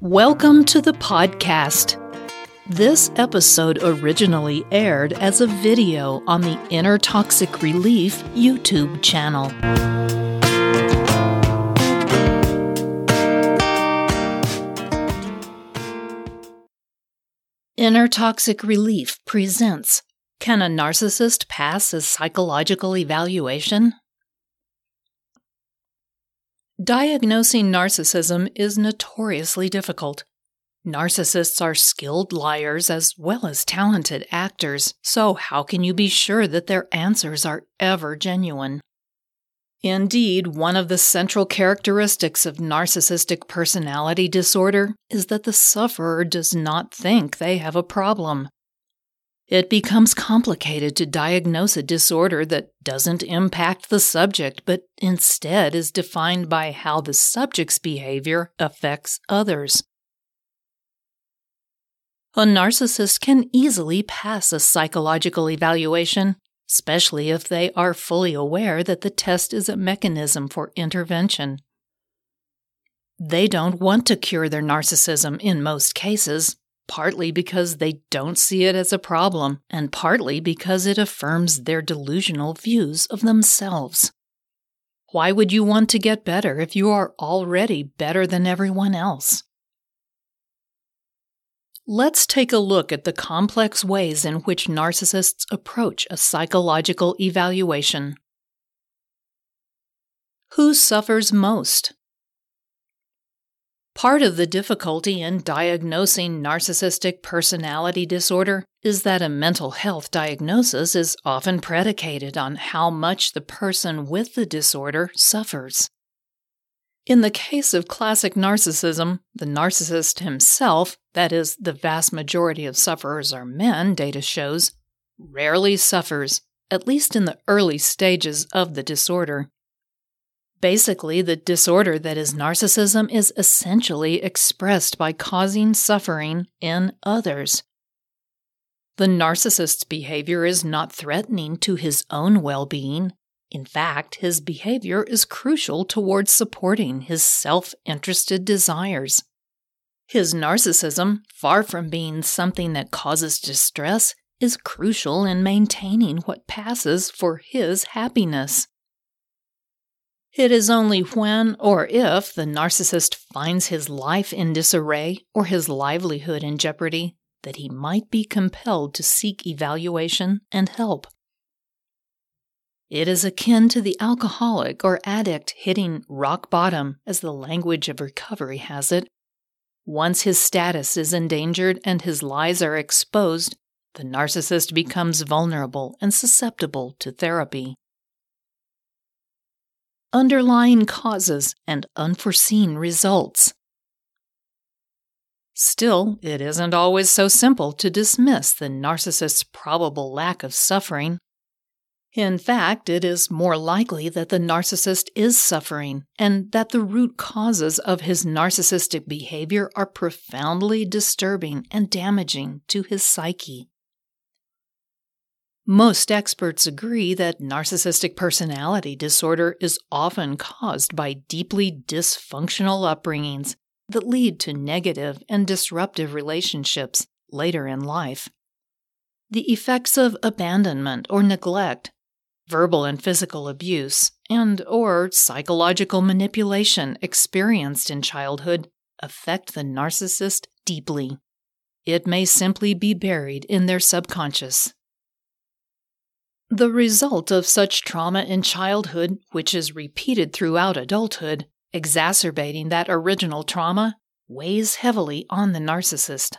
Welcome to the podcast. This episode originally aired as a video on the Inner Toxic Relief YouTube channel. Inner Toxic Relief presents Can a Narcissist Pass a Psychological Evaluation? Diagnosing narcissism is notoriously difficult. Narcissists are skilled liars as well as talented actors, so how can you be sure that their answers are ever genuine? Indeed, one of the central characteristics of narcissistic personality disorder is that the sufferer does not think they have a problem. It becomes complicated to diagnose a disorder that doesn't impact the subject, but instead is defined by how the subject's behavior affects others. A narcissist can easily pass a psychological evaluation, especially if they are fully aware that the test is a mechanism for intervention. They don't want to cure their narcissism in most cases, partly because they don't see it as a problem, and partly because it affirms their delusional views of themselves. Why would you want to get better if you are already better than everyone else? Let's take a look at the complex ways in which narcissists approach a psychological evaluation. Who suffers most? Part of the difficulty in diagnosing narcissistic personality disorder is that a mental health diagnosis is often predicated on how much the person with the disorder suffers. In the case of classic narcissism, the narcissist himself, that is, the vast majority of sufferers are men, data shows, rarely suffers, at least in the early stages of the disorder. Basically, the disorder that is narcissism is essentially expressed by causing suffering in others. The narcissist's behavior is not threatening to his own well being. In fact, his behavior is crucial towards supporting his self interested desires. His narcissism, far from being something that causes distress, is crucial in maintaining what passes for his happiness. It is only when or if the narcissist finds his life in disarray or his livelihood in jeopardy that he might be compelled to seek evaluation and help. It is akin to the alcoholic or addict hitting rock bottom, as the language of recovery has it. Once his status is endangered and his lies are exposed, the narcissist becomes vulnerable and susceptible to therapy underlying causes, and unforeseen results. Still, it isn't always so simple to dismiss the narcissist's probable lack of suffering. In fact, it is more likely that the narcissist is suffering and that the root causes of his narcissistic behavior are profoundly disturbing and damaging to his psyche. Most experts agree that narcissistic personality disorder is often caused by deeply dysfunctional upbringings that lead to negative and disruptive relationships later in life. The effects of abandonment or neglect, verbal and physical abuse, and or psychological manipulation experienced in childhood affect the narcissist deeply. It may simply be buried in their subconscious. The result of such trauma in childhood, which is repeated throughout adulthood, exacerbating that original trauma, weighs heavily on the narcissist.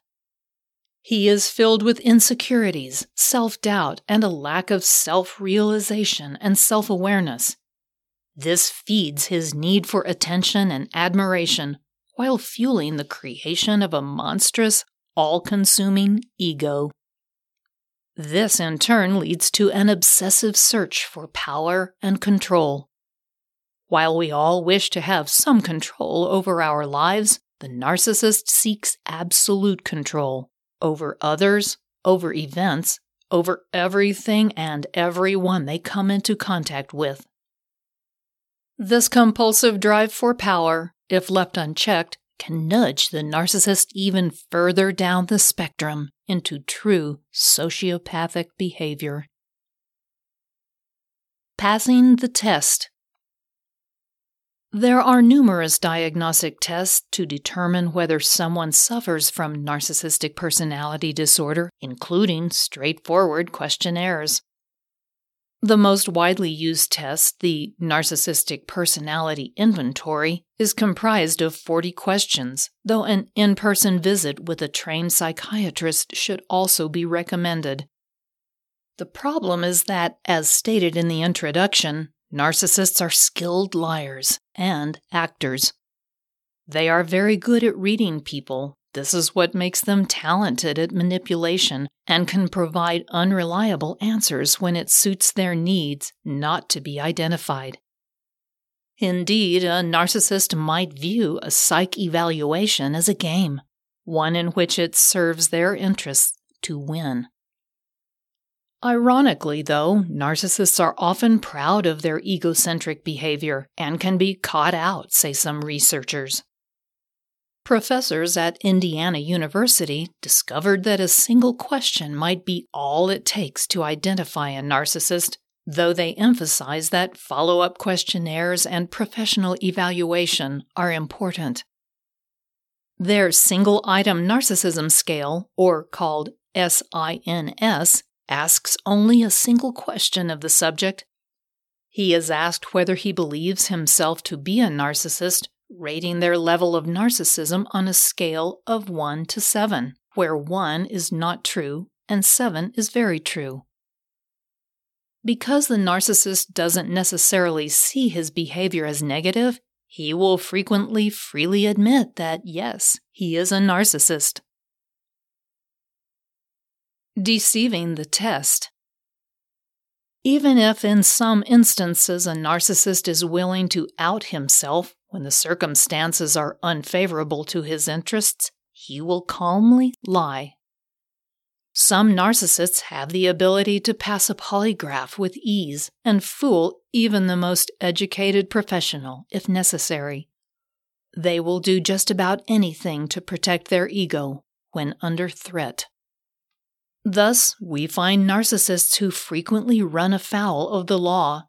He is filled with insecurities, self doubt, and a lack of self realization and self awareness. This feeds his need for attention and admiration while fueling the creation of a monstrous, all consuming ego. This, in turn, leads to an obsessive search for power and control. While we all wish to have some control over our lives, the narcissist seeks absolute control over others, over events, over everything and everyone they come into contact with. This compulsive drive for power, if left unchecked, can nudge the narcissist even further down the spectrum into true sociopathic behavior. Passing the test. There are numerous diagnostic tests to determine whether someone suffers from narcissistic personality disorder, including straightforward questionnaires. The most widely used test, the Narcissistic Personality Inventory, is comprised of 40 questions, though an in person visit with a trained psychiatrist should also be recommended. The problem is that, as stated in the introduction, narcissists are skilled liars and actors. They are very good at reading people, this is what makes them talented at manipulation and can provide unreliable answers when it suits their needs not to be identified. Indeed, a narcissist might view a psych evaluation as a game, one in which it serves their interests to win. Ironically, though, narcissists are often proud of their egocentric behavior and can be caught out, say some researchers. Professors at Indiana University discovered that a single question might be all it takes to identify a narcissist, though they emphasize that follow up questionnaires and professional evaluation are important. Their single item narcissism scale, or called SINS, asks only a single question of the subject. He is asked whether he believes himself to be a narcissist rating their level of narcissism on a scale of 1 to 7, where 1 is not true and 7 is very true. Because the narcissist doesn't necessarily see his behavior as negative, he will frequently freely admit that, yes, he is a narcissist. Deceiving the test. Even if in some instances a narcissist is willing to out himself when the circumstances are unfavorable to his interests, he will calmly lie. Some narcissists have the ability to pass a polygraph with ease and fool even the most educated professional if necessary. They will do just about anything to protect their ego when under threat. Thus, we find narcissists who frequently run afoul of the law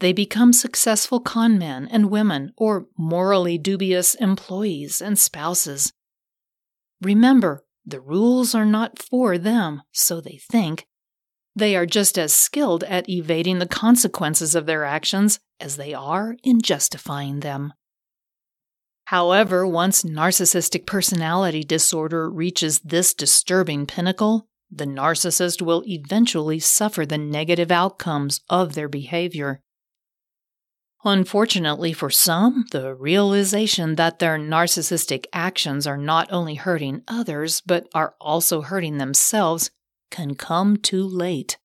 they become successful con men and women or morally dubious employees and spouses. Remember, the rules are not for them, so they think. They are just as skilled at evading the consequences of their actions as they are in justifying them. However, once narcissistic personality disorder reaches this disturbing pinnacle, the narcissist will eventually suffer the negative outcomes of their behavior. Unfortunately for some, the realization that their narcissistic actions are not only hurting others, but are also hurting themselves can come too late.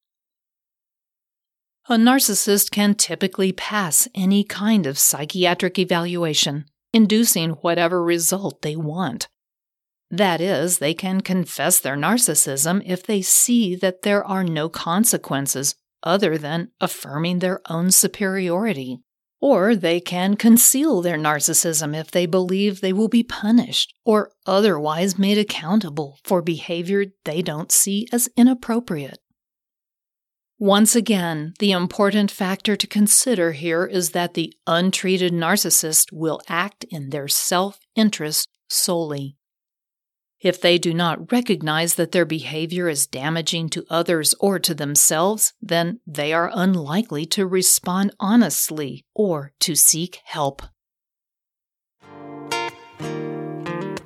A narcissist can typically pass any kind of psychiatric evaluation, inducing whatever result they want. That is, they can confess their narcissism if they see that there are no consequences other than affirming their own superiority. Or they can conceal their narcissism if they believe they will be punished or otherwise made accountable for behavior they don't see as inappropriate. Once again, the important factor to consider here is that the untreated narcissist will act in their self interest solely. If they do not recognize that their behavior is damaging to others or to themselves, then they are unlikely to respond honestly or to seek help.